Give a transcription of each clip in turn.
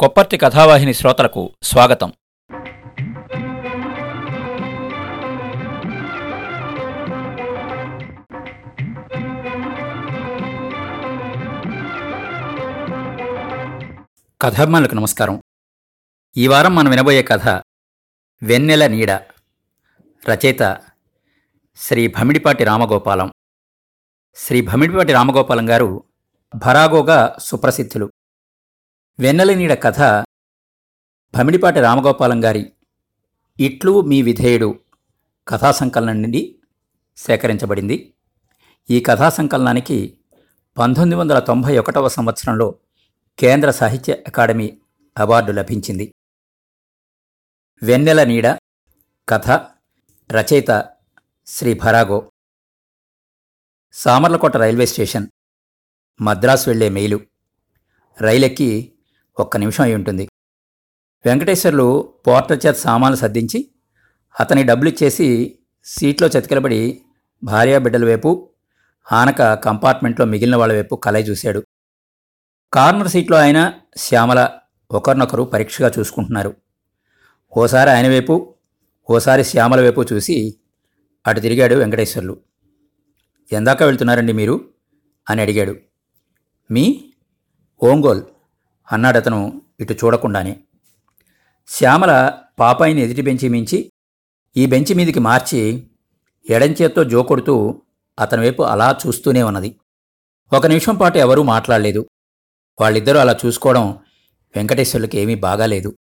కొప్పర్తి కథావాహిని శ్రోతలకు స్వాగతం. కథాభిమానులకు నమస్కారం. ఈ వారం మనం వినబోయే కథ వెన్నెల నీడ రచయిత శ్రీ భమిడిపాటి రామగోపాలం. శ్రీ భమిడిపాటి రామగోపాలం గారు భరాగోగా సుప్రసిద్ధులు. వెన్నెల నీడ కథ భమిడిపాటి రామగోపాలం గారి ఇట్లు మీ విధేయుడు కథా సంకలనం నుండి సేకరించబడింది. ఈ కథా సంకలనానికి పంతొమ్మిది వందల తొంభై ఒకటవ సంవత్సరంలో కేంద్ర సాహిత్య అకాడమీ అవార్డు లభించింది. వెన్నెల నీడ కథ రచయిత శ్రీ భరాగో. సామర్లకోట రైల్వే స్టేషన్ మద్రాసు వెళ్ళే మెయిలు. రైలెక్కి ఒక్క నిమిషం అయి ఉంటుంది. వెంకటేశ్వర్లు పోర్టర్ చేత సామాన్లు సర్దించి అతని డబ్బులు ఇచ్చేసి సీట్లో చతికిలబడి భార్యా బిడ్డల వైపు ఆనక కంపార్ట్మెంట్లో మిగిలిన వాళ్ళ వైపు కలయి చూశాడు. కార్నర్ సీట్లో ఆయన శ్యామల ఒకరినొకరు పరీక్షగా చూసుకుంటున్నారు. ఓసారి ఆయన వైపు ఓసారి శ్యామల వైపు చూసి అటు తిరిగాడు వెంకటేశ్వర్లు. ఎందాక వెళ్తున్నారండి మీరు? అని అడిగాడు. మీ? ఓంగోల్ అన్నాడతను ఇటు చూడకుండానే. శ్యామల పాపాయిని ఎదుటి బెంచి మించి ఈ బెంచి మీదికి మార్చి ఎడంచేత్తో జోకొడుతూ అతని వైపు అలా చూస్తూనే ఉన్నది. ఒక నిమిషం పాటు ఎవరూ మాట్లాడలేదు. వాళ్ళిద్దరూ అలా చూసుకోవడం వెంకటేశ్వర్లకి ఏమీ బాగాలేదు.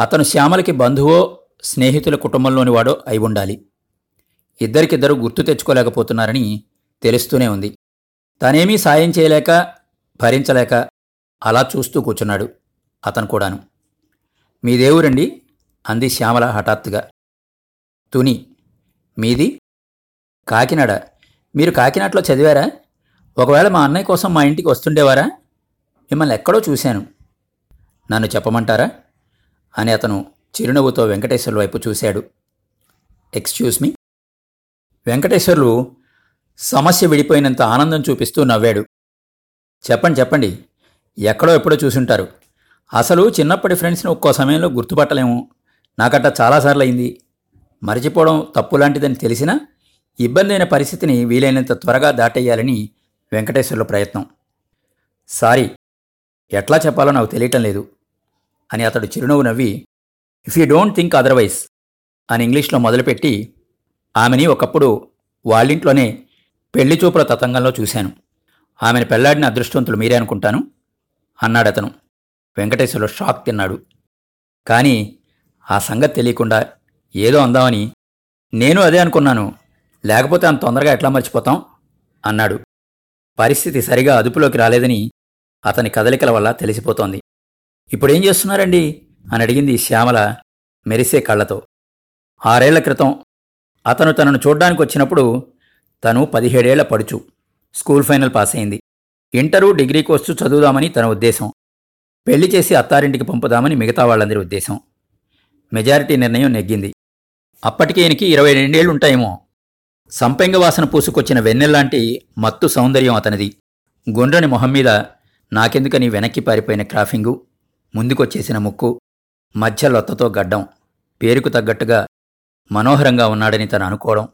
అతను శ్యామలకి బంధువో స్నేహితుల కుటుంబంలోని వాడో అయి ఉండాలి. ఇద్దరికిద్దరు గుర్తు తెచ్చుకోలేకపోతున్నారని తెలుస్తూనే ఉంది. తనేమీ సాయం చేయలేక భరించలేక అలా చూస్తూ కూర్చున్నాడు అతను కూడాను. మీ దేవురండి అంది శ్యామల హఠాత్తుగా. తుని మీది? కాకినాడ. మీరు కాకినాడలో చదివారా? ఒకవేళ మా అన్నయ్య కోసం మా ఇంటికి వస్తుండేవారా? మిమ్మల్ని ఎక్కడో చూశాను. నన్ను చెప్పమంటారా? అని అతను చిరునవ్వుతో వెంకటేశ్వర్లు వైపు చూశాడు. Excuse me? వెంకటేశ్వర్లు సమస్య విడిపోయినంత ఆనందం చూపిస్తూ నవ్వాడు. చెప్పండి చెప్పండి. ఎక్కడో ఎప్పుడో చూసుంటారు. అసలు చిన్నప్పటి ఫ్రెండ్స్ని ఒక్కో సమయంలో గుర్తుపట్టలేము. నాకట్ట చాలాసార్లు అయింది మరిచిపోవడం తప్పు లాంటిదని తెలిసినా ఇబ్బంది అయిన పరిస్థితిని వీలైనంత త్వరగా దాటేయాలని వెంకటేశ్వర్ల ప్రయత్నం. సారీ ఎట్లా చెప్పాలో నాకు తెలియటం లేదు అని అతడు చిరునవ్వు నవ్వి if you don't think otherwise అని ఇంగ్లీష్లో మొదలుపెట్టి ఆమెని ఒకప్పుడు వాళ్ళింట్లోనే పెళ్ళి చూపుల తతంగంలో చూశాను. ఆమెను పెళ్ళాడిన అదృష్టవంతులు మీరే అనుకుంటాను. అన్నాడతను. వెంకటేశ్వర్లు షాక్ తిన్నాడు. కానీ ఆ సంగతి తెలియకుండా ఏదో అందామని నేను అదే అనుకున్నాను. లేకపోతే అంత తొందరగా ఎట్లా మర్చిపోతాం? అన్నాడు. పరిస్థితి సరిగా అదుపులోకి రాలేదని అతని కదలికల వల్ల తెలిసిపోతోంది. ఇప్పుడేం చేస్తున్నారండి? అని అడిగింది శ్యామల మెరిసే కళ్ళతో. ఆరేళ్ళ క్రితం అతను తనను చూడ్డానికి వచ్చినప్పుడు తను పదిహేడేళ్ళ పడుచు. స్కూల్ ఫైనల్ పాస్ అయింది ఇంటరు డిగ్రీ కోర్సు చదువుదామని తన ఉద్దేశం. పెళ్ళి చేసి అత్తారింటికి పంపుదామని మిగతా వాళ్ళందరి ఉద్దేశం. మెజారిటీ నిర్ణయం నెగ్గింది. అప్పటికే ఈయనకి ఇరవై రెండేళ్ళు ఉంటాయేమో. సంపెంగ వాసన పూసుకొచ్చిన వెన్నెల్లాంటి మత్తు సౌందర్యం అతనిది. గుండ్రని మొహం మీద నాకెందుకని వెనక్కి పారిపోయిన క్రాఫింగు ముందుకొచ్చేసిన ముక్కు మధ్య లొత్తతో గడ్డం పేరుకు తగ్గట్టుగా మనోహరంగా ఉన్నాడని తను అనుకోవడం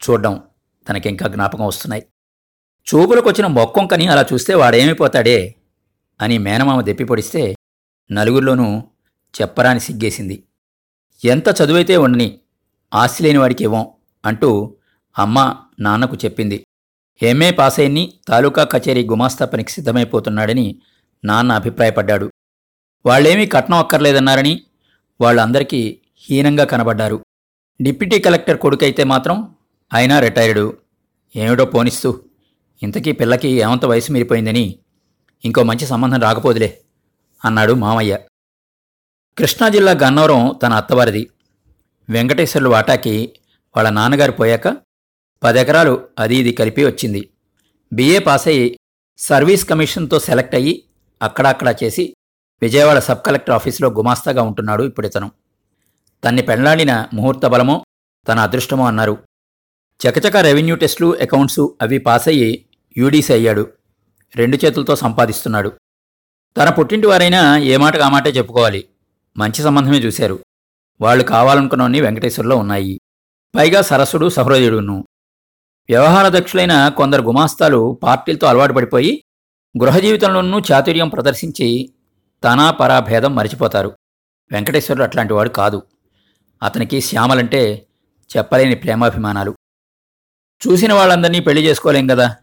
చూడడం తనకింకా జ్ఞాపకం వస్తున్నాయి. చూపులకొచ్చిన మొక్కొంకని అలా చూస్తే వాడేమైపోతాడే అని మేనమామ దెప్పిపొడిస్తే నలుగురిలోనూ చెప్పరాని సిగ్గేసింది. ఎంత చదువైతే ఉండని ఆస్తి లేనివాడికి ఇవ్వం అంటూ అమ్మ నాన్నకు చెప్పింది. ఎంఏ పాస్ తాలూకా కచేరీ గుమాస్తా పనికి సిద్ధమైపోతున్నాడని నాన్న అభిప్రాయపడ్డాడు. వాళ్ళేమీ కట్నం అక్కర్లేదన్నారని వాళ్ళందరికీ హీనంగా కనబడ్డారు. డిప్యూటీ కలెక్టర్ కొడుకైతే మాత్రం అయినా రిటైర్డు. ఏమిటో పోనిస్తూ ఇంతకీ పిల్లకి ఏమంత వయసు మీరిపోయిందని ఇంకో మంచి సంబంధం రాకపోదులే అన్నాడు మామయ్య. కృష్ణా జిల్లా గన్నవరం తన అత్తవారిది. వెంకటేశ్వర్లు వాటాకి వాళ్ళ నాన్నగారు పోయాక పదెకరాలు అది ఇది కలిపి వచ్చింది. బీఏ పాస్ అయ్యి సర్వీస్ కమిషన్తో సెలెక్ట్ అయ్యి అక్కడక్కడా చేసి విజయవాడ సబ్ కలెక్టర్ ఆఫీసులో గుమాస్తాగా ఉంటున్నాడు ఇప్పుడితను. తన్ని పెళ్ళాడిన ముహూర్త బలమో తన అదృష్టమో అన్నారు. చకచక రెవెన్యూ టెస్టులు అకౌంట్సు అవి పాస్ అయ్యి యూడీసీ అయ్యాడు. రెండు చేతులతో సంపాదిస్తున్నాడు. తన పుట్టింటి వారైనా ఏ మాటకు ఆ చెప్పుకోవాలి. మంచి సంబంధమే చూశారు. వాళ్ళు కావాలనుకున్నవన్నీ వెంకటేశ్వర్లో ఉన్నాయి. పైగా సరస్సుడు సహృదయుడును. వ్యవహార దక్షులైన కొందరు గుమాస్తాలు పార్టీలతో అలవాటు పడిపోయి గృహ జీవితంలోనూ చాతుర్యం ప్రదర్శించి తనా పరాభేదం మరిచిపోతారు. వెంకటేశ్వరుడు అట్లాంటివాడు కాదు. అతనికి శ్యామలంటే చెప్పలేని ప్రేమాభిమానాలు. చూసిన వాళ్ళందరినీ పెళ్ళి చేసుకోలేం కదా?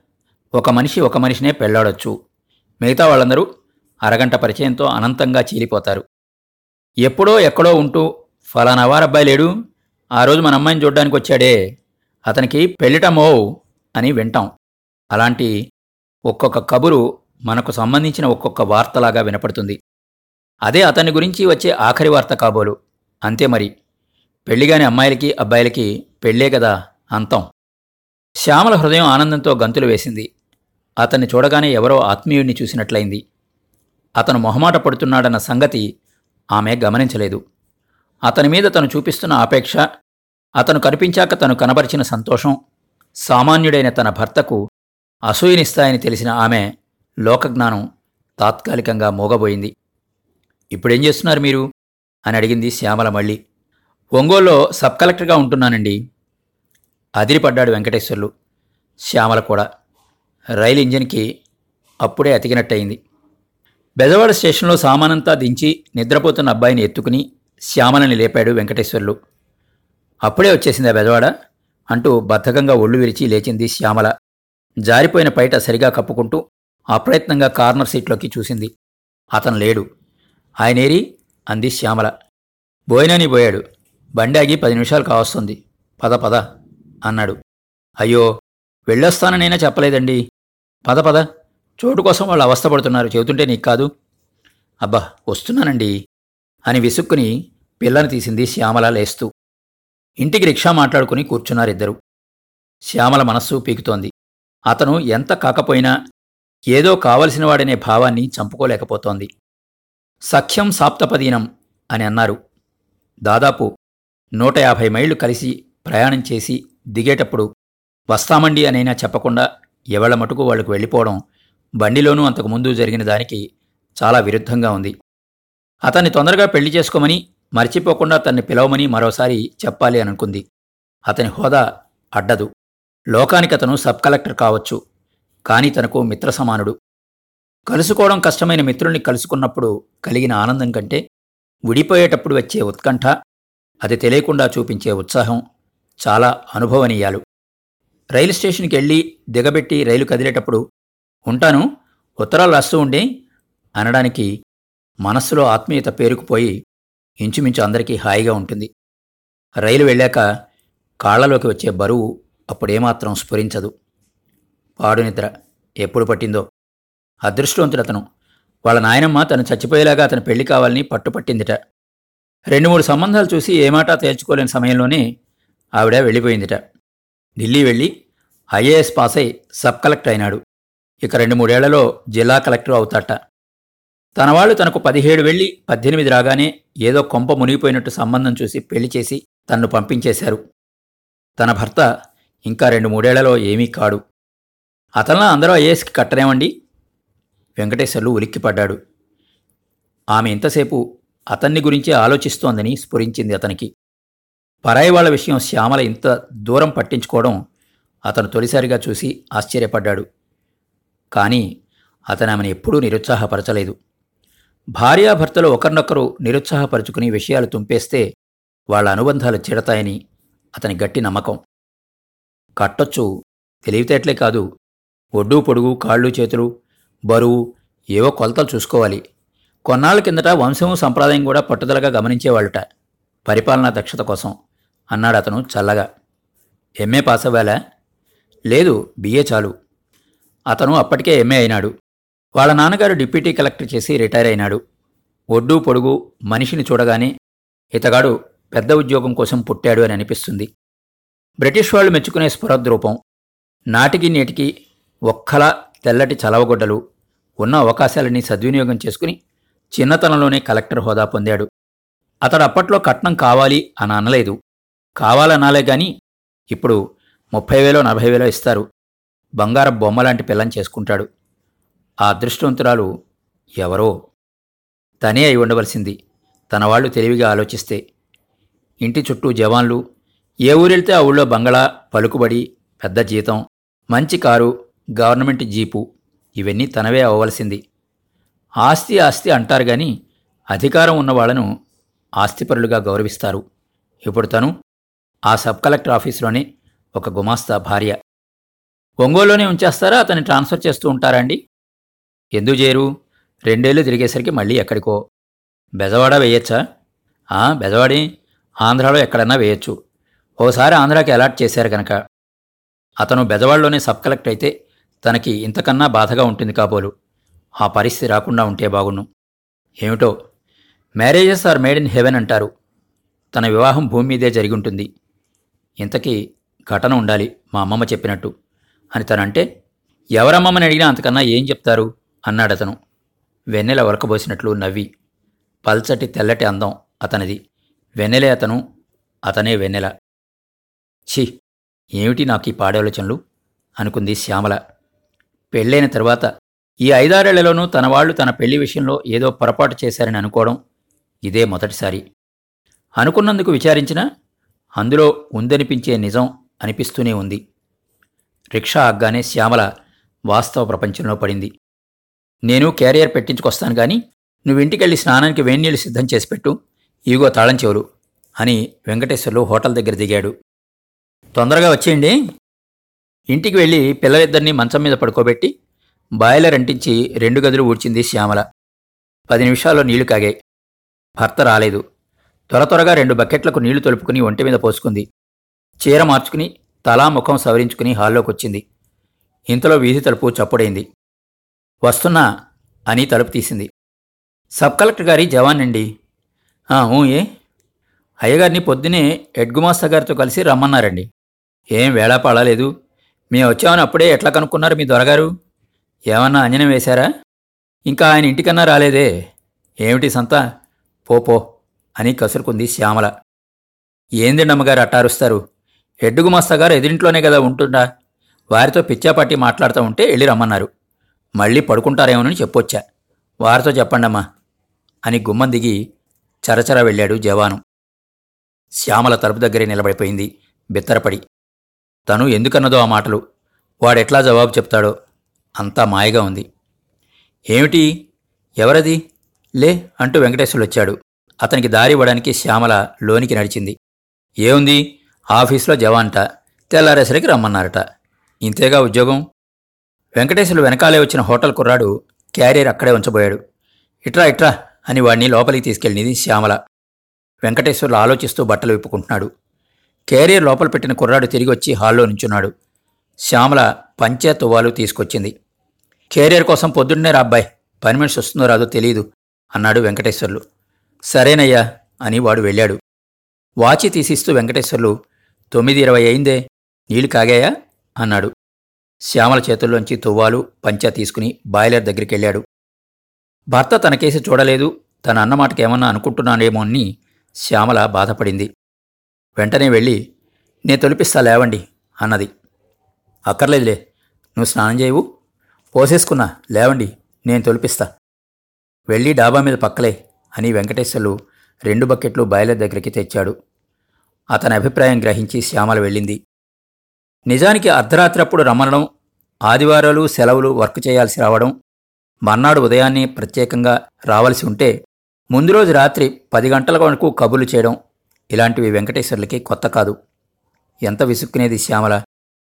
ఒక మనిషి ఒక మనిషినే పెళ్ళాడొచ్చు మిగతా వాళ్ళందరూ అరగంట పరిచయంతో అనంతంగా చీలిపోతారు. ఎప్పుడో ఎక్కడో ఉంటూ ఫలానా వారబ్బాయి లేడు. ఆ రోజు మన అమ్మాయిని చూడ్డానికి వచ్చాడే. అతనికి పెళ్ళిటమో అని వింటాం. అలాంటి ఒక్కొక్క కబురు మనకు సంబంధించిన ఒక్కొక్క వార్తలాగా వినపడుతుంది. అదే అతని గురించి వచ్చే ఆఖరి వార్త కాబోలు. అంతే మరి. పెళ్ళిగాని అమ్మాయిలకి అబ్బాయిలకి పెళ్ళే కదా అంతం. శ్యామల హృదయం ఆనందంతో గంతులు వేసింది. అతన్ని చూడగానే ఎవరో ఆత్మీయుడిని చూసినట్లయింది. అతను మొహమాట పడుతున్నాడన్న సంగతి ఆమె గమనించలేదు. అతని మీద తను చూపిస్తున్న ఆపేక్ష అతను కనిపించాక తను కనబరిచిన సంతోషం సామాన్యుడైన తన భర్తకు అసూయనిస్తాయని తెలిసిన ఆమె లోకజ్ఞానం తాత్కాలికంగా మోగబోయింది. ఇప్పుడేం చేస్తున్నారు మీరు? అని అడిగింది శ్యామల మళ్ళీ. ఒంగోలో సబ్ కలెక్టర్గా ఉంటున్నానండి. అదిరిపడ్డాడు వెంకటేశ్వర్లు. శ్యామల కూడా రైలు ఇంజిన్కి అప్పుడే అతికినట్టయింది. బెజవాడ స్టేషన్లో సామానంతా దించి నిద్రపోతున్న అబ్బాయిని ఎత్తుకుని శ్యామలని లేపాడు వెంకటేశ్వర్లు. అప్పుడే వచ్చేసిందా బెజవాడ? అంటూ బద్ధకంగా ఒళ్ళు విరిచి లేచింది శ్యామల. జారిపోయిన పైట సరిగా కప్పుకుంటూ అప్రయత్నంగా కార్నర్ సీట్లోకి చూసింది. అతను లేడు. ఆయనేరి? అంది శ్యామల. బోయినని పోయాడు. బండి పది నిమిషాలు కావస్తుంది. పద పద అన్నాడు. అయ్యో వెళ్ళొస్తాననైనా చెప్పలేదండి. పద పద. చోటు కోసం వాళ్ళు అవస్థపడుతున్నారు చెబుతుంటే నీకు కాదు. అబ్బా వస్తున్నానండి అని విసుక్కుని పిల్లని తీసింది శ్యామల లేస్తూ. ఇంటికి రిక్షా మాట్లాడుకుని కూర్చున్నారిద్దరు శ్యామల మనస్సు పీకుతోంది. అతను ఎంత కాకపోయినా ఏదో కావలసినవాడనే భావాన్ని చంపుకోలేకపోతోంది. సఖ్యం సాప్తపదీనం అని అన్నారు. దాదాపు నూట యాభై మైళ్ళు కలిసి ప్రయాణం చేసి దిగేటప్పుడు వస్తామండి అనైనా చెప్పకుండా ఎవళ్ళ మటుకు వాళ్ళకు వెళ్ళిపోవడం బండిలోనూ అంతకుముందు జరిగిన దానికి చాలా విరుద్ధంగా ఉంది. అతన్ని తొందరగా పెళ్ళి చేసుకోమని మర్చిపోకుండా తన్ని పిలవమని మరోసారి చెప్పాలి అనుకుంది. అతని హోదా అడ్డదు. లోకానికి అతను సబ్ కలెక్టర్ కావచ్చు కానీ తనకు మిత్ర సమానుడు. కలుసుకోవడం కష్టమైన మిత్రుల్ని కలుసుకున్నప్పుడు కలిగిన ఆనందం కంటే విడిపోయేటప్పుడు వచ్చే ఉత్కంఠ అది తెలియకుండా చూపించే ఉత్సాహం చాలా అనుభవనీయాలు. రైలు స్టేషన్కి వెళ్ళి దిగబెట్టి రైలు కదిలేటప్పుడు ఉంటాను. ఉత్తరాలు రాస్తూ ఉండే అనడానికి మనస్సులో ఆత్మీయత పేరుకుపోయి ఇంచుమించు అందరికీ హాయిగా ఉంటుంది. రైలు వెళ్ళాక కాళ్ళలోకి వచ్చే బరువు అప్పుడేమాత్రం స్ఫురించదు. పాడు నిద్ర ఎప్పుడు పట్టిందో. అదృష్టవంతుడు అతను వాళ్ళ నాయనమ్మ తను చచ్చిపోయేలాగా అతను పెళ్ళి కావాలని పట్టుపట్టిందిట. రెండు మూడు సంబంధాలు చూసి ఏమాటా తేల్చుకోలేని సమయంలోనే ఆవిడ వెళ్ళిపోయిందిట. ఢిల్లీ వెళ్ళి ఐఏఎస్ పాస్ అయి సబ్ కలెక్టర్ అయినాడు. ఇక రెండు మూడేళ్ళలో జిల్లా కలెక్టర్ అవుతాట. తన వాళ్ళు తనకు పదిహేడు వెళ్ళి పద్దెనిమిది రాగానే ఏదో కొంప మునిగిపోయినట్టు సంబంధం చూసి పెళ్ళి చేసి తన్ను పంపించేశారు. తన భర్త ఇంకా రెండు మూడేళ్ళలో ఏమీ కాడు. అతనిలా అందరూ ఐఏఎస్కి కట్టరేమండి వెంకటేశ్వర్లు ఉలిక్కిపడ్డాడు. ఆమె ఇంతసేపు అతన్ని గురించే ఆలోచిస్తోందని స్ఫురించింది అతనికి. పరాయి వాళ్ళ విషయం శ్యామల ఇంత దూరం పట్టించుకోవడం అతను తొలిసారిగా చూసి ఆశ్చర్యపడ్డాడు. కానీ అతను ఆమెను ఎప్పుడూ నిరుత్సాహపరచలేదు. భార్యాభర్తలు ఒకరినొకరు నిరుత్సాహపరుచుకుని విషయాలు తుంపేస్తే వాళ్ళ అనుబంధాలు చెడతాయని అతని గట్టి నమ్మకం. కట్టొచ్చు తెలివితేటలే కాదు ఒడ్డు పొడుగు కాళ్ళు చేతులు బరువు ఏవో కొలతలు చూసుకోవాలి. కొన్నాళ్ళ కిందట వంశము సంప్రదాయం కూడా పట్టుదలగా గమనించేవాళ్ళుట. పరిపాలనా దక్షత కోసం. అన్నాడు అతను చల్లగా. ఎంఏ పాస్ అవ్వాలా? లేదు బిఏ చాలు. అతను అప్పటికే ఎంఏ అయినాడు. వాళ్ళ నాన్నగారు డిప్యూటీ కలెక్టర్ చేసి రిటైర్ అయినాడు. ఒడ్డు పొడుగు మనిషిని చూడగానే ఇతగాడు పెద్ద ఉద్యోగం కోసం పుట్టాడు అని అనిపిస్తుంది. బ్రిటిష్ వాళ్ళు మెచ్చుకునే స్ఫురద్రూపం. నాటికి నేటికి ఒక్కలా తెల్లటి చలవగొడ్డలు ఉన్న అవకాశాలని సద్వినియోగం చేసుకుని చిన్నతనంలోనే కలెక్టర్ హోదా పొందాడు. అతడు అప్పట్లో కట్నం కావాలి అని అనలేదు కావాలనాలే గాని ఇప్పుడు ముప్పై వేలో నలభై వేలో ఇస్తారు. బంగారం బొమ్మలాంటి పిల్లని చేసుకుంటాడు. ఆ అదృష్టవంతురాలు ఎవరో? తనే అయి ఉండవలసింది. తన వాళ్ళు తెలివిగా ఆలోచిస్తే. ఇంటి చుట్టూ జవాన్లు ఏ ఊరెళ్తే ఆ ఊళ్ళో బంగళా పలుకుబడి పెద్ద జీతం మంచి కారు గవర్నమెంట్ జీపు ఇవన్నీ తనవే అవ్వవలసింది. ఆస్తి ఆస్తి అంటారు గాని అధికారం ఉన్న వాళ్ళను ఆస్తిపరులుగా గౌరవిస్తారు. ఇప్పుడు తను ఆ సబ్ కలెక్టర్ ఆఫీసులోని ఒక గుమాస్తా భార్య. ఒంగోలోనే ఉంచేస్తారా? అతన్ని ట్రాన్స్ఫర్ చేస్తూ ఉంటారండి ఎందుకు చేయరు? రెండేళ్ళు తిరిగేసరికి మళ్ళీ ఎక్కడికో. బెజవాడ వేయచ్చా ఆ బెజవాడే. ఆంధ్రాలో ఎక్కడన్నా వేయచ్చు ఓసారి ఆంధ్రాకి అలాట్ చేశారు కనుక అతను బెజవాడలోనే సబ్ కలెక్టర్ అయితే తనకి ఇంతకన్నా బాధగా ఉంటుంది కాబోలు. ఆ పరిస్థితి రాకుండా ఉంటే బాగున్ను ఏమిటో? Marriages are made in heaven అంటారు. తన వివాహం భూమి మీదే జరిగి ఉంటుంది. ఇంతకీ ఘటన ఉండాలి మా అమ్మమ్మ చెప్పినట్టు? అని తనంటే ఎవరమ్మమ్మని అడిగినా అంతకన్నా ఏం చెప్తారు? అన్నాడతను. వెన్నెల ఉలకబోసినట్లు నవ్వి పల్చటి తెల్లటి అందం అతనిది. వెన్నెలే అతను అతనే వెన్నెల. ఛీ ఏమిటి నాకు ఈ పాడాలోచనలు? అనుకుంది శ్యామల. పెళ్ళైన తర్వాత ఈ ఐదారేళ్ళలోనూ తన వాళ్ళు తన పెళ్ళి విషయంలో ఏదో పొరపాటు చేశారని అనుకోవడం ఇదే మొదటిసారి. అనుకున్నందుకు విచారించినా అందులో ఉందనిపించే నిజం అనిపిస్తూనే ఉంది. రిక్షా ఆగ్గానే శ్యామల వాస్తవ ప్రపంచంలో పడింది. నేను క్యారియర్ పెట్టించుకొస్తాను కానీ నువ్వు ఇంటికెళ్ళి స్నానానికి వేణీళ్ళు సిద్ధం చేసి పెట్టు. ఇవిగో తాళం చెవులు అని వెంకటేశ్వర్లు హోటల్ దగ్గర దిగాడు. తొందరగా వచ్చేయండి. ఇంటికి వెళ్ళి పిల్లలిద్దరినీ మంచం మీద పడుకోబెట్టి బాయిలర్ అంటించి రెండు గదులు ఊడ్చింది శ్యామల. పది నిమిషాల్లో నీళ్ళు కాగాయి. భర్త రాలేదు. త్వర త్వరగా రెండు బకెట్లకు నీళ్ళు తొలుపుకుని ఒంటి మీద పోసుకుంది. చీర మార్చుకుని తలా ముఖం సవరించుకుని హాల్లోకి వచ్చింది ఇంతలో వీధి తలుపు చప్పుడైంది. వస్తున్నా అని తలుపు తీసింది. సబ్ కలెక్టర్ గారి జవాన్ అండి ఊ ఏ? అయ్యగారిని పొద్దునే ఎడ్గుమాస్తా గారితో కలిసి రమ్మన్నారండి. ఏం వేళాపాళా పడలేదు మేము వచ్చామని అప్పుడే ఎట్లా కనుక్కున్నారు మీ దొరగారు? ఏమన్నా అంజనం వేశారా? ఇంకా ఆయన ఇంటికన్నా రాలేదే. ఏమిటి సంత? పోపో అని కసురుకుంది శ్యామల. ఏంది అమ్మగారు అట్టారుస్తారు? ఎడ్డుగుమాస్తా గారు ఎదిరింట్లోనే కదా ఉంటుందా వారితో పిచ్చాపట్టి మాట్లాడుతూ ఉంటే వెళ్ళి రమ్మన్నారు. మళ్ళీ పడుకుంటారేమోనని చెప్పొచ్చా. వారితో చెప్పండమ్మా అని గుమ్మం దిగి చరచర వెళ్ళాడు జవాను. శ్యామల తలుపు దగ్గరే నిలబడిపోయింది బిత్తరపడి. తను ఎందుకన్నదో ఆ మాటలు? వాడెట్లా జవాబు చెప్తాడో? అంతా మాయగా ఉంది. ఏమిటి? ఎవరది? లే అంటూ వెంకటేశ్వరులు వచ్చాడు అతనికి దారి ఇవ్వడానికి శ్యామల లోనికి నడిచింది. ఏముంది? ఆఫీసులో జవాన్ట తెల్లారేసరికి రమ్మన్నారట. ఇంతేగా ఉద్యోగం? వెంకటేశ్వరులు వెనకాలే వచ్చిన హోటల్ కుర్రాడు క్యారియర్ అక్కడే ఉంచబోయాడు. ఇట్రా ఇట్రా అని వాడిని లోపలికి తీసుకెళ్ళింది శ్యామల. వెంకటేశ్వర్లు ఆలోచిస్తూ బట్టలు విప్పుకుంటున్నాడు. క్యారియర్ లోపల పెట్టిన కుర్రాడు తిరిగి వచ్చి హాల్లో నుంచున్నాడు. శ్యామల పంచే తువ్వాలు తీసుకొచ్చింది. క్యారియర్ కోసం పొద్దున్నే రా అబ్బాయి పని మనిషి వస్తుందో రాదో తెలియదు అన్నాడు వెంకటేశ్వర్లు. సరేనయ్యా అని వాడు వెళ్ళాడు. వాచి తీసిస్తూ వెంకటేశ్వర్లు తొమ్మిది ఇరవై అయిందే నీళ్ళు కాగాయా? అన్నాడు. శ్యామల చేతుల్లోంచి తువ్వాలు పంచా తీసుకుని బాయిలర్ దగ్గరికి వెళ్ళాడు భర్త తనకేసి చూడలేదు తన అన్నమాటకేమన్నా అనుకుంటున్నానేమో అని శ్యామల బాధపడింది. వెంటనే వెళ్ళి నే తొలిపిస్తా లేవండి అన్నది. అక్కర్లేదులే నువ్వు స్నానం చేయవు పోసేసుకున్నా లేవండి నేను తొలిపిస్తా. వెళ్ళి డాబా మీద పక్కలే అని వెంకటేశ్వర్లు రెండు బకెట్లు బాయిలర్ దగ్గరికి తెచ్చాడు. అతని అభిప్రాయం గ్రహించి శ్యామల వెళ్ళింది. నిజానికి అర్ధరాత్రప్పుడు రమ్మనడం ఆదివారాలు సెలవులు వర్క్ చేయాల్సి రావడం మర్నాడు ఉదయాన్నే ప్రత్యేకంగా రావలసి ఉంటే ముందు రోజు రాత్రి పది గంటల వరకు కబుర్లు చేయడం ఇలాంటివి వెంకటేశ్వర్లకి కొత్త కాదు. ఎంత విసుక్కునేది శ్యామల.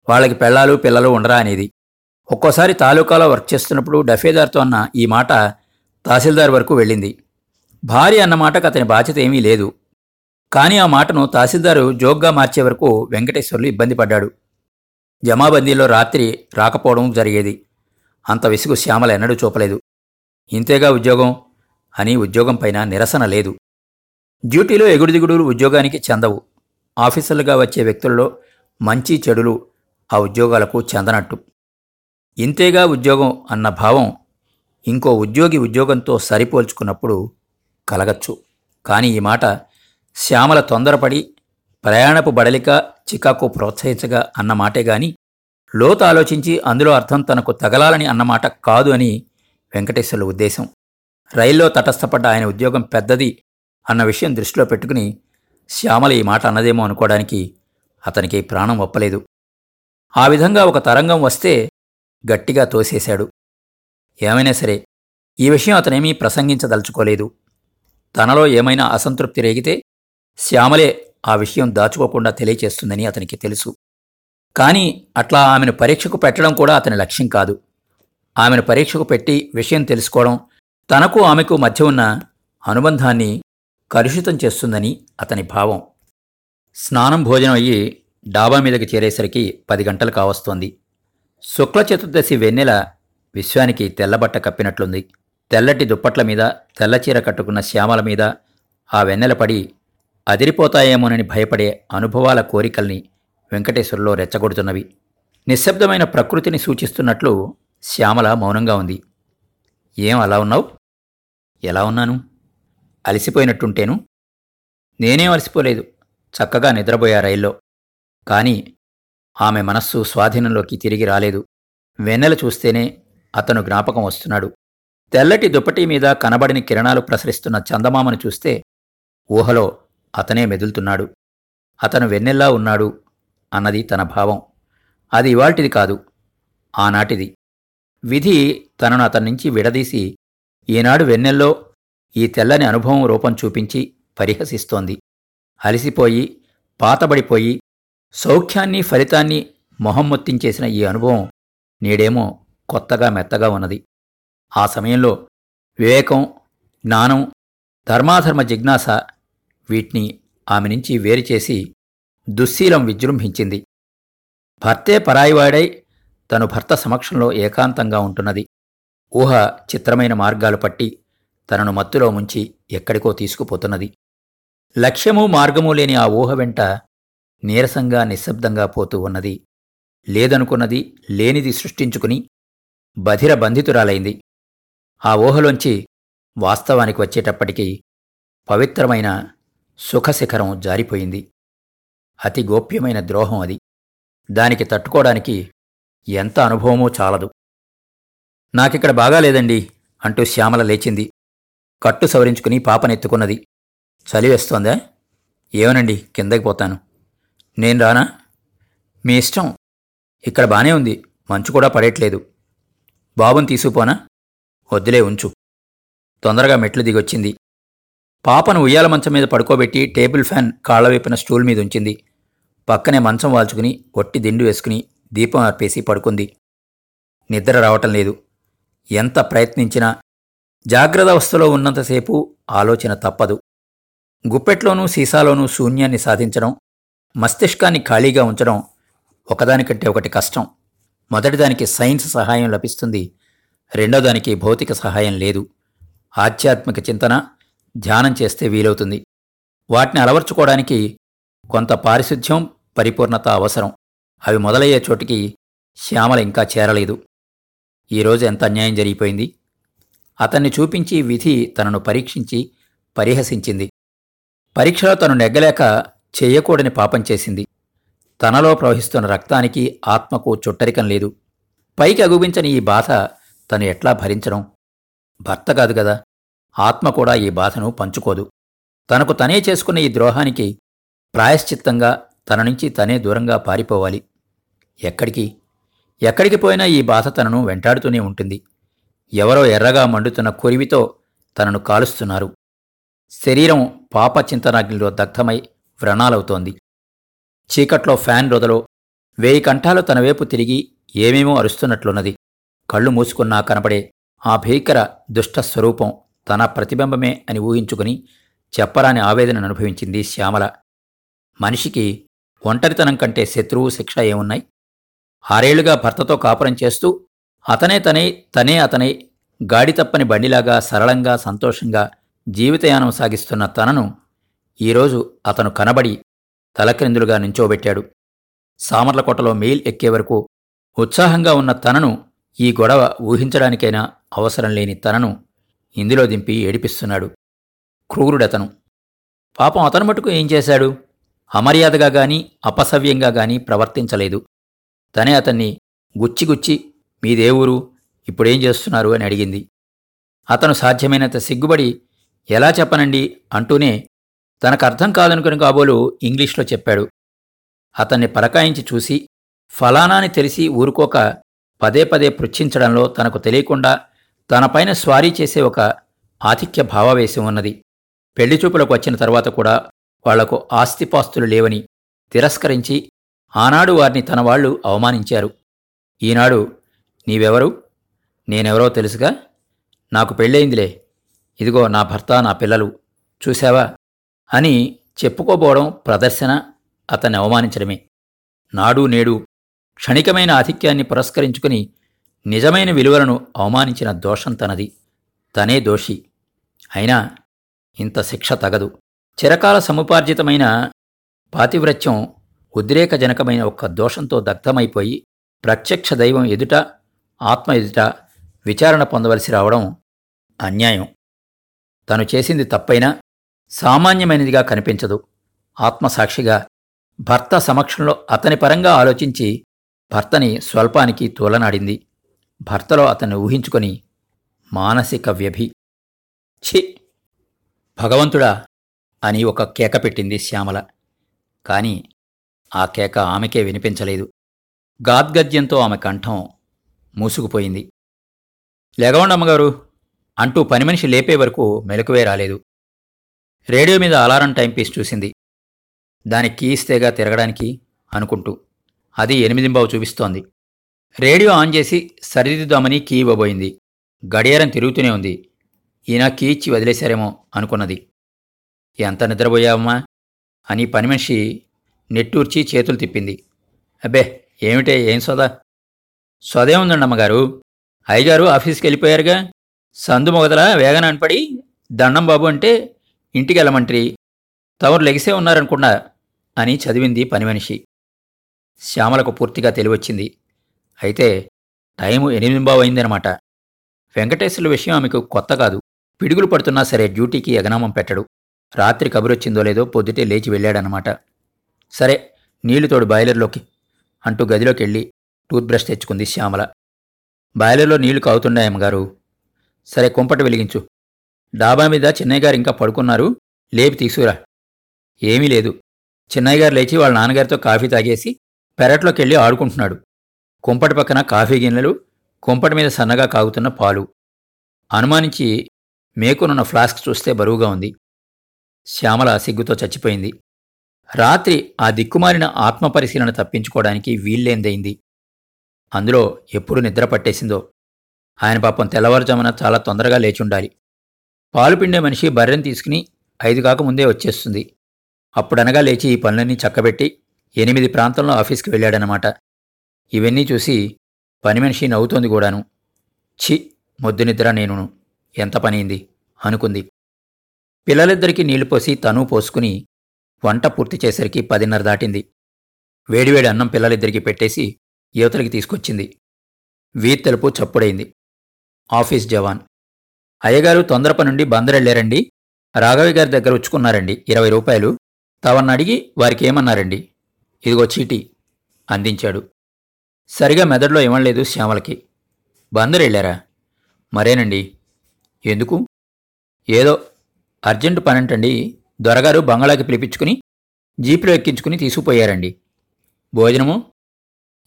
వాళ్ళకి పెళ్ళాలు పిల్లలు ఉండరా అనేది. ఒక్కోసారి తాలూకాలో వర్క్ చేస్తున్నప్పుడు డఫేదార్తో అన్న ఈ మాట తహసీల్దార్ వరకు వెళ్ళింది. భార్య అన్న మాటకు అతని బాధ్యత ఏమీ లేదు. కానీ ఆ మాటను తహసీల్దారు జోగ్గా మార్చే వరకు వెంకటేశ్వర్లు ఇబ్బంది పడ్డాడు. జమాబందీలో రాత్రి రాకపోవడం జరిగేది. అంత విసుగు శ్యామల ఎన్నడూ చూపలేదు. ఇంతేగా ఉద్యోగం? అని ఉద్యోగం పైన నిరసన లేదు. డ్యూటీలో ఎగుడుదిగుడులు ఉద్యోగానికి చెందవు. ఆఫీసర్లుగా వచ్చే వ్యక్తుల్లో మంచి చెడులు ఆ ఉద్యోగాలకు చెందనట్టు. ఇంతేగా ఉద్యోగం అన్న భావం ఇంకో ఉద్యోగి ఉద్యోగంతో సరిపోల్చుకున్నప్పుడు కలగచ్చు. కానీ ఈ మాట శ్యామల తొందరపడి ప్రయాణపు బడలిక చికాకు ప్రోత్సహించగా అన్నమాటే గాని లోతు ఆలోచించి అందులో అర్థం తనకు తగలాలని అన్నమాట కాదు అని వెంకటేశ్వర్ల ఉద్దేశం. రైల్లో తటస్థపడ్డ ఆయన ఉద్యోగం పెద్దది అన్న విషయం దృష్టిలో పెట్టుకుని శ్యామల ఈ మాట అన్నదేమో అనుకోవడానికి అతనికి ప్రాణం ఒప్పలేదు. ఆ విధంగా ఒక తరంగం వస్తే గట్టిగా తోసేశాడు. ఏమైనా సరే ఈ విషయం అతనేమీ ప్రసంగించదలుచుకోలేదు. తనలో ఏమైనా అసంతృప్తి రేగితే శ్యామలే ఆ విషయం దాచుకోకుండా తెలియచేస్తుందని అతనికి తెలుసు. కానీ అట్లా ఆమెను పరీక్షకు పెట్టడం కూడా అతని లక్ష్యం కాదు. ఆమెను పరీక్షకు పెట్టి విషయం తెలుసుకోవడం తనకు ఆమెకు మధ్య ఉన్న అనుబంధాన్ని కలుషితం చేస్తుందని అతని భావం. స్నానం భోజనం అయ్యి డాబా మీదకి చేరేసరికి పది గంటలు కావస్తోంది. శుక్ల చతుర్దశి వెన్నెల విశ్వానికి తెల్లబట్ట కప్పినట్లుంది. తెల్లటి దుప్పట్ల మీద తెల్లచీర కట్టుకున్న శ్యామల మీద ఆ వెన్నెలపడి అదిరిపోతాయేమోనని భయపడే అనుభవాల కోరికల్ని వెంకటేశ్వరులో రెచ్చగొడుతున్నవి. నిశ్శబ్దమైన ప్రకృతిని సూచిస్తున్నట్లు శ్యామల మౌనంగా ఉంది. ఏం అలా ఉన్నావు? ఎలా ఉన్నాను? అలసిపోయినట్టుంటేను? నేనేం అలసిపోలేదు. చక్కగా నిద్రపోయా రైల్లో. కానీ ఆమె మనస్సు స్వాధీనంలోకి తిరిగి రాలేదు. వెన్నెల చూస్తేనే అతను జ్ఞాపకం వస్తున్నాడు. తెల్లటి దుప్పటి మీద కనబడిన కిరణాలు ప్రసరిస్తున్న చందమామను చూస్తే ఊహలో అతనే మెదులుతున్నాడు. అతను వెన్నెల్లా ఉన్నాడు అన్నది తన భావం. అది ఇవాల్టిది కాదు ఆనాటిది. విధి తనను అతని నుంచి విడదీసి ఈనాడు వెన్నెల్లో ఈ తెల్లని అనుభవం రూపం చూపించి పరిహసిస్తోంది. అలసిపోయి పాతబడిపోయి సౌఖ్యాన్ని ఫలితాన్ని మొహమ్మొత్తించేసిన ఈ అనుభవం నేడేమో కొత్తగా మెత్తగా ఉన్నది. ఆ సమయంలో వివేకం జ్ఞానం ధర్మాధర్మ జిజ్ఞాస వీటిని ఆమె నుంచి వేరు చేసి దుశ్శీలం విజృంభించింది. భర్తే పరాయివాడై తను భర్త సమక్షంలో ఏకాంతంగా ఉంటున్నది. ఊహ చిత్రమైన మార్గాలు పట్టి తనను మత్తులో ముంచి ఎక్కడికో తీసుకుపోతున్నది. లక్ష్యము మార్గము లేని ఆ ఊహ వెంట నీరసంగా నిశ్శబ్దంగా పోతూ ఉన్నది. లేదనుకున్నది లేనిది సృష్టించుకుని బధిర బంధితురాలైంది. ఆ ఊహలోంచి వాస్తవానికి వచ్చేటప్పటికీ పవిత్రమైన సుఖశిఖరం జారిపోయింది. అతి గోప్యమైన ద్రోహం అది. దానికి తట్టుకోవడానికి ఎంత అనుభవమో చాలదు. నాకిక్కడ బాగాలేదండి అంటూ శ్యామల లేచింది. కట్టు సవరించుకుని పాపనెత్తుకున్నది. చలివేస్తోందా ఏమనండి కిందకి పోతాను. నేను రానా? మీ ఇష్టం. ఇక్కడ బానే ఉంది. మంచు కూడా పడేట్లేదు. బాబుని తీసుకుపోనా? వద్దులే ఉంచు. తొందరగా మెట్లు దిగొచ్చింది. పాపను ఉయ్యాల మంచం మీద పడుకోబెట్టి టేబుల్ ఫ్యాన్ కాళ్ళవైపున స్టూల్ మీద ఉంచింది. పక్కనే మంచం వాల్చుకుని ఒట్టి దిండు వేసుకుని దీపం ఆర్పేసి పడుకుంది. నిద్ర రావటం లేదు. ఎంత ప్రయత్నించినా జాగ్రత్త అవస్థలో ఉన్నంతసేపు ఆలోచన తప్పదు. గుప్పెట్లోనూ సీసాలోనూ శూన్యాన్ని సాధించడం మస్తిష్కాన్ని ఖాళీగా ఉంచడం ఒకదానికంటే ఒకటి కష్టం. మొదటిదానికి సైన్స్ సహాయం లభిస్తుంది. రెండోదానికి భౌతిక సహాయం లేదు. ఆధ్యాత్మిక చింతన ధ్యానం చేస్తే వీలవుతుంది. వాటిని అలవర్చుకోవడానికి కొంత పారిశుధ్యం పరిపూర్ణత అవసరం. అవి మొదలయ్యే చోటికి శ్యామల ఇంకా చేరలేదు. ఈరోజు ఎంత అన్యాయం జరిగిపోయింది? అతన్ని చూపించి విధి తనను పరీక్షించి పరిహసించింది. పరీక్షలో తను నెగ్గలేక చేయకూడని పాపం చేసింది. తనలో ప్రవహిస్తున్న రక్తానికి ఆత్మకు చుట్టరికం లేదు. పైకి అగుపించని ఈ బాధ తను ఎట్లా భరించడం? భర్త కాదు గదా ఆత్మ కూడా ఈ బాధను పంచుకోదు. తనకు తనే చేసుకున్న ఈ ద్రోహానికి ప్రాయశ్చిత్తంగా తన నుంచి తనే దూరంగా పారిపోవాలి. ఎక్కడికి? ఎక్కడికి పోయినా ఈ బాధ తనను వెంటాడుతూనే ఉంటుంది. ఎవరో ఎర్రగా మండుతున్న కొరివితో తనను కాలుస్తున్నారు. శరీరం పాప చింతనాగ్నిలో దగ్ధమై వ్రణాలవుతోంది. చీకట్లో ఫ్యాన్ రొదలో వేయి కంఠాలు తన వైపు తిరిగి ఏమేమో అరుస్తున్నట్లున్నది. కళ్ళు మూసుకున్నా కనపడే ఆ భీకర దుష్ట స్వరూపం తన ప్రతిబింబమే అని ఊహించుకుని చెప్పరాని ఆవేదనను అనుభవించింది శ్యామల. మనిషికి ఒంటరితనం కంటే శత్రువు శిక్ష ఏమున్నాయి? ఆరేళ్ళుగా భర్తతో కాపురం చేస్తూ అతనే తనే తనే అతనే గాడి తప్పని బండిలాగా సరళంగా సంతోషంగా జీవితయానం సాగిస్తున్న తనను ఈరోజు అతను కనబడి తలక్రిందులుగా నించోబెట్టాడు. సామర్లకోటలో మెయిల్ ఎక్కే వరకు ఉత్సాహంగా ఉన్న తనను ఈ గొడవ ఊహించడానికైనా అవసరం లేని తనను ఇందులో దింపి ఏడిపిస్తున్నాడు క్రూరుడతను. పాపం అతను మటుకు ఏం చేశాడు? అమర్యాదగా గాని అపసవ్యంగా గాని ప్రవర్తించలేదు. తనే అతన్ని గుచ్చిగుచ్చి మీదేవూరు ఇప్పుడేం చేస్తున్నారు? అని అడిగింది. అతను సాధ్యమైనంత సిగ్గుబడి ఎలా చెప్పనండి? అంటూనే తనకు అర్థం కాదనుకుని కాబోలు ఇంగ్లీష్లో చెప్పాడు. అతన్ని పరకాయించి చూసి ఫలానాని తెలిసి ఊరుకోక పదే పదే పృచ్ఛించడంలో తనకు తెలియకుండా తనపైన స్వారీ చేసే ఒక ఆతిక్య భావావేశం ఉన్నది. పెళ్ళి చూపులకు వచ్చిన తర్వాత కూడా వాళ్ళకు ఆస్తిపాస్తులు లేవని తిరస్కరించి ఆనాడు వారిని తన వాళ్ళు అవమానించారు. ఈనాడు నీవెవరు? నేనెవరో తెలుసుగా? నాకు పెళ్ళయిందిలే. ఇదిగో నా భర్త నా పిల్లలు. చూశావా? అని చెప్పుకోబోవడం ప్రదర్శన అతన్ని అవమానించడమే. నాడు నేడు క్షణికమైన ఆధిక్యాన్ని పురస్కరించుకుని నిజమైన విలువలను అవమానించిన దోషం తనది. తనే దోషి. అయినా ఇంత శిక్ష తగదు. చిరకాల సముపార్జితమైన పాతివ్రత్యం ఉద్రేకజనకమైన ఒక్క దోషంతో దగ్ధమైపోయి ప్రత్యక్ష దైవం ఎదుట ఆత్మ ఎదుట విచారణ పొందవలసి రావడం అన్యాయం. తను చేసింది తప్పైనా సామాన్యమైనదిగా కనిపించదు. ఆత్మసాక్షిగా భర్త సమక్షంలో అతని పరంగా ఆలోచించి భర్తని స్వల్పానికి తోలనాడింది. భర్తలో అతన్ని ఊహించుకొని మానసిక వ్యభి ఛి! భగవంతుడా! అని ఒక కేక పెట్టింది శ్యామల. కాని ఆ కేక ఆమెకే వినిపించలేదు. గాద్గద్యంతో ఆమె కంఠం మూసుకుపోయింది. లెగవండమ్మగారు అంటూ పని మనిషి లేపే వరకు మెలకువే రాలేదు. రేడియో మీద అలారం టైంపీస్ చూసింది. దానికి కీస్తేగా తిరగడానికి అనుకుంటూ అది ఎనిమిదింబావు చూపిస్తోంది. రేడియో ఆన్ చేసి సరిదిద్దామని కీ ఇవ్వబోయింది. గడియారం తిరుగుతూనే ఉంది. ఈయన కీ ఇచ్చి వదిలేశారేమో అనుకున్నది. ఎంత నిద్రపోయావమ్మా? అని పని మనిషి నెట్టూర్చి చేతులు తిప్పింది. అబ్బే ఏమిటే ఏం సోదా? సోదే ఉందండి అమ్మగారు. అయ్యగారు ఆఫీస్కి వెళ్ళిపోయారుగా. సందు మొగదల వేగన అనపడి దండం బాబు అంటే ఇంటికి వెళ్ళమంట్రి. తమరు లెగిసే ఉన్నారనుకున్నా అని చదివింది పని మనిషి. శ్యామలకు పూర్తిగా తెలివచ్చింది. అయితే టైము ఎనిమిది బావు అయిందనమాట వెంకటేశ్వర్ల విషయం ఆమెకు కొత్త కాదు. పిడుగులు పడుతున్నా సరే డ్యూటీకి ఎగనామం పెట్టడు. రాత్రి కబురొచ్చిందో లేదో పొద్దుటే లేచి వెళ్ళాడనమాట. సరే నీళ్ళు తోడు బాయిలర్లోకి అంటూ గదిలోకి వెళ్ళి టూత్ బ్రష్ తెచ్చుకుంది శ్యామల. బాయిలర్లో నీళ్ళు కావుతున్నాయమ్మగారు సరే కుంపట వెలిగించు. డాబా మీద చిన్నయ్య గారు ఇంకా పడుకున్నారు. లేపి తీసుకురా. ఏమీ లేదు. చిన్నయ్య గారు లేచి వాళ్ళ నాన్నగారితో కాఫీ తాగేసి పెరట్లోకి వెళ్ళి ఆడుకుంటున్నాడు. కుంపటి పక్కన కాఫీ గిన్నెలు కుంపటి మీద సన్నగా కాగుతున్న పాలు. అనుమానించి మేకునున్న ఫ్లాస్క్ చూస్తే బరువుగా ఉంది. శ్యామల సిగ్గుతో చచ్చిపోయింది. రాత్రి ఆ దిక్కుమారిన ఆత్మపరిశీలన తప్పించుకోవడానికి వీల్లేందైంది అందులో ఎప్పుడు నిద్ర పట్టేసిందో. ఆయన పాపం తెల్లవారుజామున చాలా తొందరగా లేచుండాలి. పాలు పిండే మనిషి బర్రెని తీసుకుని ఐదు కాకముందే వచ్చేస్తుంది. అప్పుడనగా లేచి ఈ పనులన్నీ చక్కబెట్టి ఎనిమిది ప్రాంతంలో ఆఫీస్కి వెళ్ళాడనమాట ఇవన్నీ చూసి పని మనిషి నవ్వుతోంది కూడాను. ఛి మొద్దు నిద్ర నేనును. ఎంత పనింది అనుకుంది. పిల్లలిద్దరికీ నీళ్ళు పోసి తను పోసుకుని వంట పూర్తి చేసరికి పదిన్నర దాటింది. వేడివేడి అన్నం పిల్లలిద్దరికీ పెట్టేసి యువతలకి తీసుకొచ్చింది. వీత్తలుపు చప్పుడైంది. ఆఫీస్ జవాన్. అయ్యగారు తొందరప నుండి బందరెళ్ళారండి. రాఘవి గారి దగ్గర ఉచ్చుకున్నారండి. ఇరవై రూపాయలు. తవన్నడిగి వారికి ఏమన్నారండి ఇదిగో చీటీ అందించాడు. సరిగా మెదడులో ఇవ్వలేదు శ్యామలకి. బందరెళ్ళారా మరేనండి? ఎందుకు? ఏదో అర్జెంటు పనంటండి. దొరగారు బంగాళాకి పిలిపించుకుని జీపులో ఎక్కించుకుని తీసుకుపోయారండి. భోజనము?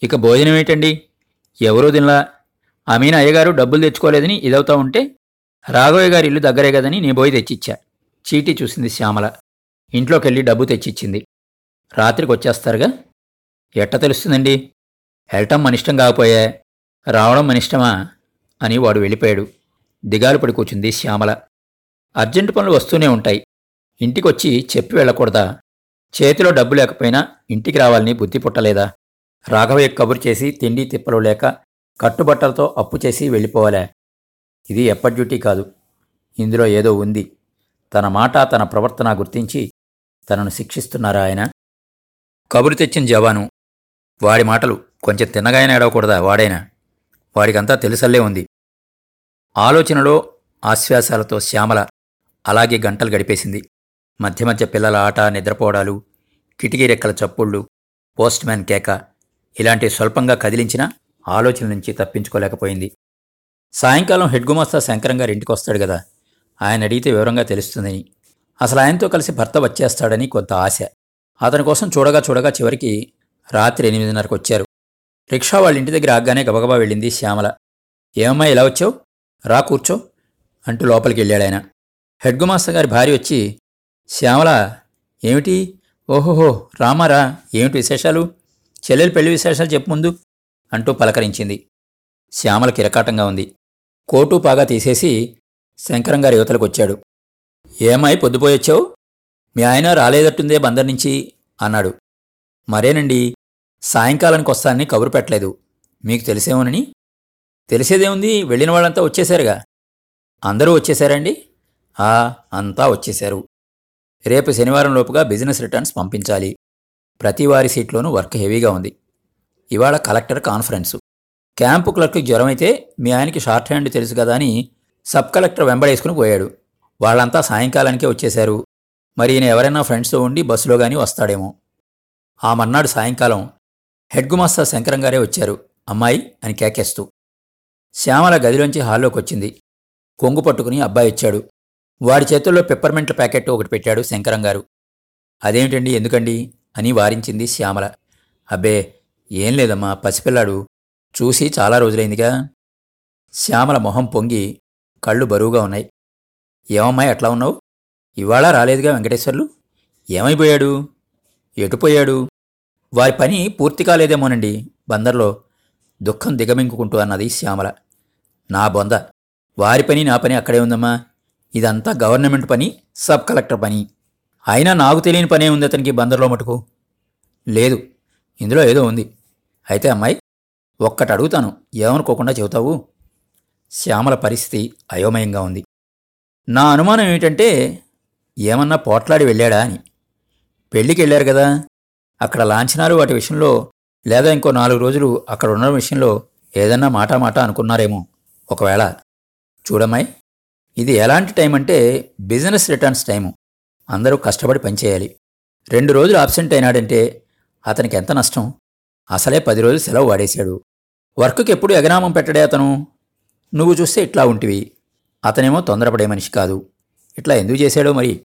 ఇక భోజనం ఏంటండి ఎవరో తినలా. అమీన అయ్యగారు డబ్బులు తెచ్చుకోలేదని ఇదవుతా ఉంటే రాఘవయ్య గారి ఇల్లు దగ్గరే కదని నేను పోయి తెచ్చిచ్చా. చీటీ చూసింది శ్యామల. ఇంట్లోకెళ్ళి డబ్బు తెచ్చిచ్చింది. రాత్రికి వచ్చేస్తారుగా ఎట్ట తెలుస్తుందండి? వెళ్ళటం మనిష్టం కాకపోయే కాకపోయా రావడం మనిష్టమా అని వాడు వెళ్ళిపోయాడు. దిగాలు పడి కూర్చుంది శ్యామల. అర్జెంటు పనులు వస్తూనే ఉంటాయి. ఇంటికొచ్చి చెప్పి వెళ్ళకూడదా? చేతిలో డబ్బు లేకపోయినా ఇంటికి రావాలని బుద్ధి పుట్టలేదా? రాఘవయ్య కబురు చేసి తిండి తిప్పలు లేక కట్టుబట్టలతో అప్పు చేసి వెళ్ళిపోవాలే? ఇది ఎప్పటి డ్యూటీ కాదు. ఇందులో ఏదో ఉంది. తన మాట తన ప్రవర్తన గుర్తించి తనను శిక్షిస్తున్నారా ఆయన? కబురు తెచ్చిన జవాను. వాడి మాటలు కొంచెం తిన్నగానే ఏడవకూడదా వాడైనా? వాడికంతా తెలుసల్లే ఉంది. ఆలోచనలో ఆశ్వాసాలతో శ్యామల అలాగే గంటలు గడిపేసింది. మధ్య మధ్య పిల్లల ఆట నిద్రపోవడాలు కిటికీ రెక్కల చప్పుళ్ళు పోస్ట్ మ్యాన్ కేక ఇలాంటి స్వల్పంగా కదిలించిన ఆలోచన నుంచి తప్పించుకోలేకపోయింది. సాయంకాలం హెడ్ గుమాస్తా శంకరం గారి ఇంటికి వస్తాడు కదా? ఆయన అడిగితే వివరంగా తెలుస్తుందని. అసలు ఆయనతో కలిసి భర్త వచ్చేస్తాడని కొంత ఆశ. అతని కోసం చూడగా చూడగా చివరికి రాత్రి ఎనిమిదిన్నరకు వచ్చారు. రిక్షా వాళ్ళ ఇంటి దగ్గర ఆగ్గానే గబగబా వెళ్ళింది శ్యామల. ఏమమ్మా ఇలా వచ్చావు? రా కూర్చో అంటూ లోపలికి వెళ్ళాడు ఆయన. హెడ్ గారి భార్య వచ్చి శ్యామల ఏమిటి? ఓహోహో రామారా ఏమిటి విశేషాలు? చెల్లెలు పెళ్ళి విశేషాలు చెప్పు ముందు అంటూ పలకరించింది. శ్యామల కిరకాటంగా ఉంది. కోటు పాగా తీసేసి శంకరం గారి యువతలకు వచ్చాడు. ఏమై పొద్దుపోయొచ్చావు మీ ఆయన రాలేదట్టుందే బందర్ నుంచి అన్నాడు. మరేనండి సాయంకాలానికి వస్తానని కబురు పెట్టలేదు. మీకు తెలిసేమోనని? తెలిసేదేముంది? వెళ్ళిన వాళ్ళంతా వచ్చేశారుగా. అందరూ వచ్చేశారండి? ఆ అంతా వచ్చేశారు. రేపు శనివారం లోపుగా బిజినెస్ రిటర్న్స్ పంపించాలి. ప్రతి వారి సీట్లోనూ వర్క్ హెవీగా ఉంది. ఇవాళ కలెక్టర్ కాన్ఫరెన్సు. క్యాంపు క్లర్క్ జ్వరం అయితే మీ ఆయనకి షార్ట్ హ్యాండ్ తెలుసు కదా అని సబ్ కలెక్టర్ వెంబడేసుకుని పోయాడు. వాళ్ళంతా సాయంకాలానికే వచ్చేశారు. మరి ఈయన ఎవరైనా ఫ్రెండ్స్తో ఉండి బస్సులో గానీ వస్తాడేమో. ఆ మర్నాడు సాయంకాలం. హెడ్ గుమాస్తా శంకరం గారే వచ్చారు. అమ్మాయి అని కేకేస్తూ. శ్యామల గదిలోంచి హాల్లోకి వచ్చింది కొంగు పట్టుకుని అబ్బాయి వచ్చాడు. వాడి చేతుల్లో పెప్పర్మెంట్ల ప్యాకెట్ ఒకటి పెట్టాడు శంకరం గారు. అదేమిటండి ఎందుకండి? అని వారించింది శ్యామల. అబ్బే ఏం లేదమ్మా పసిపిల్లాడు. చూసి చాలా రోజులైందిగా. శ్యామల మొహం పొంగి కళ్ళు బరువుగా ఉన్నాయి. ఏమమ్మాయి అట్లా ఉన్నావు? ఇవాళ రాలేదుగా వెంకటేశ్వర్లు? ఏమైపోయాడు? ఎటుపోయాడు వారి పని పూర్తి కాలేదేమోనండి బందర్లో. దుఃఖం దిగమింగుకుంటూ అన్నది శ్యామల. నా బొంద. వారి పని నా పని అక్కడే ఉందమ్మా. ఇదంతా గవర్నమెంట్ పని సబ్ కలెక్టర్ పని. అయినా నాకు తెలియని పనే ఉంది అతనికి బందర్లో మటుకు. లేదు ఇందులో ఏదో ఉంది. అయితే అమ్మాయి ఒక్కటి అడుగుతాను. ఏమనుకోకుండా చెబుతావు? శ్యామల పరిస్థితి అయోమయంగా ఉంది. నా అనుమానం ఏమిటంటే ఏమన్నా పోట్లాడి వెళ్ళాడా అని. పెళ్ళికి వెళ్ళారు కదా. అక్కడ లాంఛనాలు వాటి విషయంలో లేదా ఇంకో నాలుగు రోజులు అక్కడ ఉన్న విషయంలో ఏదన్నా మాటా మాట అనుకున్నారేమో ఒకవేళ. చూడమ్మాయి ఇది ఎలాంటి టైం అంటే బిజినెస్ రిటర్న్స్ టైము. అందరూ కష్టపడి పనిచేయాలి రెండు రోజులు అబ్సెంట్ అయినాడంటే అతనికి ఎంత నష్టం? అసలే పది రోజులు సెలవు వాడేశాడు. వర్క్కి ఎప్పుడు ఎగనామం పెట్టడే అతను? నువ్వు చూస్తే ఇట్లా ఉంటివి. అతనేమో తొందరపడే మనిషి కాదు. ఇట్లా ఎందుకు చేశాడో మరి?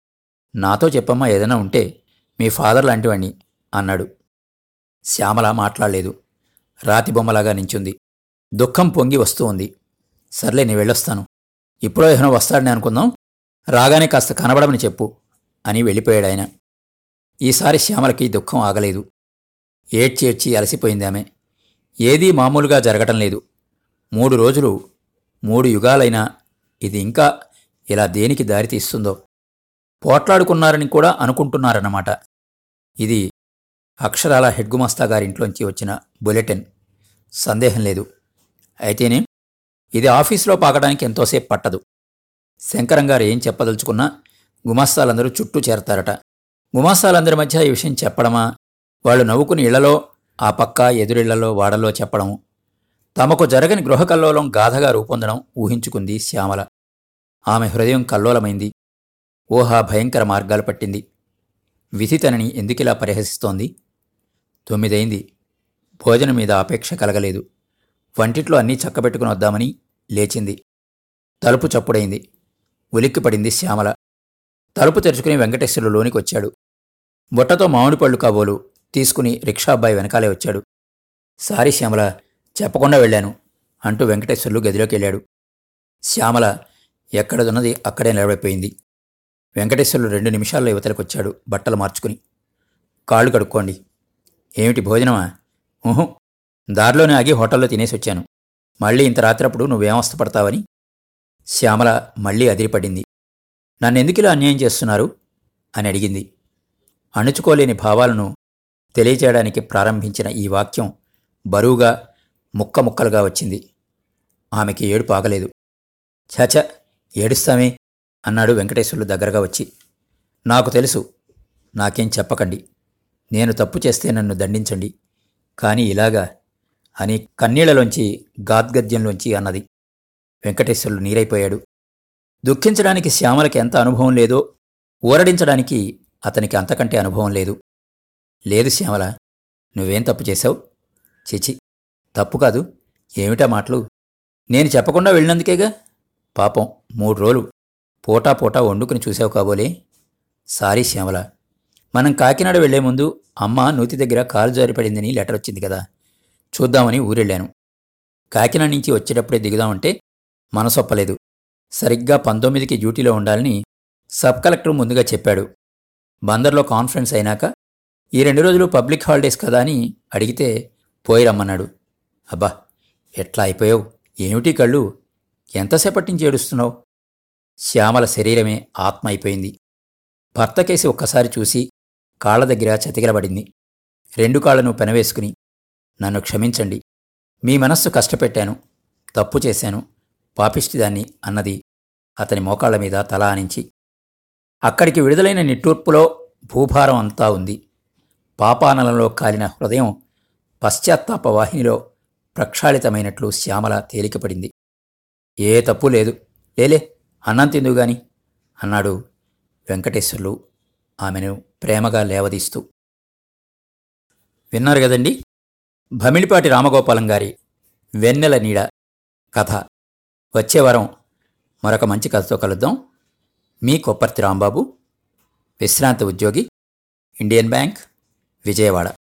నాతో చెప్పమ్మా ఏదైనా ఉంటే మీ ఫాదర్ లాంటివాణ్ణి అన్నాడు. శ్యామల మాట్లాడలేదు. రాతి బొమ్మలాగా నించుంది. దుఃఖం పొంగి వస్తూ ఉంది. సర్లే నీ వెళ్ళొస్తాను. ఇప్పుడో ఏమైనా వస్తాడని అనుకుందాం? రాగానే కాస్త కనబడమని చెప్పు అని వెళ్ళిపోయాడు ఆయన. ఈసారి శ్యామలకి దుఃఖం ఆగలేదు. ఏడ్చి ఏడ్చి అలసిపోయింది ఆమె. ఏదీ మామూలుగా జరగటం లేదు. మూడు రోజులు మూడు యుగాలైనా ఇది ఇంకా ఇలా దేనికి దారితీస్తుందో? పోట్లాడుకున్నారని కూడా అనుకుంటున్నారన్నమాట. ఇది అక్షరాల హెడ్గుమస్తా గారింట్లోంచి వచ్చిన బులెటిన్. సందేహం లేదు. అయితేనే ఇది ఆఫీసులో పాకడానికి ఎంతోసేపు పట్టదు. శంకరం గారు ఏం చెప్పదలుచుకున్నా గుమాస్తాలందరూ చుట్టూ చేరతారట. గుమాస్తాలందరి మధ్య ఈ విషయం చెప్పడమా? వాళ్ళు నవ్వుకుని ఇళ్ళలో ఆ పక్క ఎదురిళ్ళలో వాడల్లో చెప్పడం తమకు జరగని గృహకల్లోలం గాథగా రూపొందడం ఊహించుకుంది శ్యామల. ఆమె హృదయం కల్లోలమైంది. ఊహా భయంకర మార్గాలు పట్టింది. విధి తనని ఎందుకిలా పరిహసిస్తోంది? తొమ్మిదైంది. భోజనం మీద ఆపేక్ష కలగలేదు. వంటిట్లో అన్నీ చక్కబెట్టుకుని వద్దామని లేచింది. తలుపు చప్పుడైంది. ఉలిక్కిపడింది శ్యామల. తలుపు తెరుచుకుని వెంకటేశ్వరులు లోనికి వచ్చాడు. బుట్టతో మామిడి పళ్ళు కాబోలు తీసుకుని రిక్షా అబ్బాయి వెనకాలే వచ్చాడు. సారీ శ్యామల చెప్పకుండా వెళ్ళాను అంటూ వెంకటేశ్వర్లు గదిలోకి వెళ్ళాడు. శ్యామల ఎక్కడదున్నది అక్కడే నిలబడిపోయింది. వెంకటేశ్వరులు రెండు నిమిషాల్లో యువతలకొచ్చాడు బట్టలు మార్చుకుని. కాళ్ళు కడుక్కోండి. ఏమిటి భోజనమా? ఊహు దారిలోనే ఆగి హోటల్లో తినేసి వచ్చాను. మళ్ళీ ఇంత రాత్రప్పుడు నువ్వేమవస్థపడతావని శ్యామల మళ్ళీ అదిరిపడింది. నన్నెందుకిలా అన్యాయం చేస్తున్నారు? అని అడిగింది. అణుచుకోలేని భావాలను తెలియచేయడానికి ప్రారంభించిన ఈ వాక్యం బరువుగా ముక్క ముక్కలుగా వచ్చింది. ఆమెకి ఏడుపు ఆగలేదు. చచ ఏడుస్తామే అన్నాడు వెంకటేశ్వర్లు దగ్గరగా వచ్చి. నాకు తెలుసు నాకేం చెప్పకండి. నేను తప్పు చేస్తే నన్ను దండించండి. కానీ ఇలాగా అని కన్నీళ్ళలోంచి గాద్గద్యంలోంచి అన్నది. వెంకటేశ్వర్లు నీరైపోయాడు. దుఃఖించడానికి శ్యామలకి ఎంత అనుభవం లేదో ఊరడించడానికి అతనికి అంతకంటే అనుభవం లేదు. లేదు శ్యామల నువ్వేం తప్పు చేశావు? చిచి తప్పు కాదు ఏమిటా మాటలు? నేను చెప్పకుండా వెళ్ళినందుకేగా? పాపం. మూడు రోజులు పూటా పూటా వండుకుని చూసావు కాబోలే. సారీ శ్యామల. మనం కాకినాడ వెళ్ళే ముందు అమ్మ నూతి దగ్గర కాలు జారిపడిందని లెటర్ వచ్చింది కదా. చూద్దామని ఊరెళ్ళాను. కాకినాడ నుంచి వచ్చేటప్పుడే దిగుదామంటే మనసొప్పలేదు. సరిగ్గా పంతొమ్మిదికి డ్యూటీలో ఉండాలని సబ్ కలెక్టర్ ముందుగా చెప్పాడు. బందర్లో కాన్ఫరెన్స్ అయినాక ఈ రెండు రోజులు పబ్లిక్ హాలిడేస్ కదా అని అడిగితే పోయి రమ్మన్నాడు అబ్బా ఎట్లా అయిపోయావు? ఏమిటి కళ్ళు? ఎంతసేపటి నుంచి ఏడుస్తున్నావు? శ్యామల శరీరమే ఆత్మ అయిపోయింది భర్తకేసి ఒక్కసారి చూసి కాళ్ళ దగ్గర చతికిలబడింది. రెండు కాళ్ళను పెనవేసుకుని నన్ను క్షమించండి. మీ మనస్సు కష్టపెట్టాను. తప్పు చేశాను. పాపిష్టిదాన్ని అన్నది అతని మోకాళ్ళ మీద తల ఆనించి. అక్కడికి విడుదలైన నిట్టూర్పులో భూభారం అంతా ఉంది. పాపానలంలో కాలిన హృదయం పశ్చాత్తాప వాహినిలో ప్రక్షాళితమైనట్లు శ్యామల తేలికపడింది. ఏ తప్పు లేదు. లేలే అన్నం తిందుగాని అన్నాడు వెంకటేశ్వర్లు ఆమెను ప్రేమగా లేవదీస్తూ. విన్నారు కదండి? భమిళిపాటి రామగోపాలం గారి వెన్నెల నీడ కథ. వచ్చే వారం మరొక మంచి కథతో కలుద్దాం. మీ కొప్పర్తి రాంబాబు విశ్రాంత ఉద్యోగి ఇండియన్ బ్యాంక్ విజయవాడ.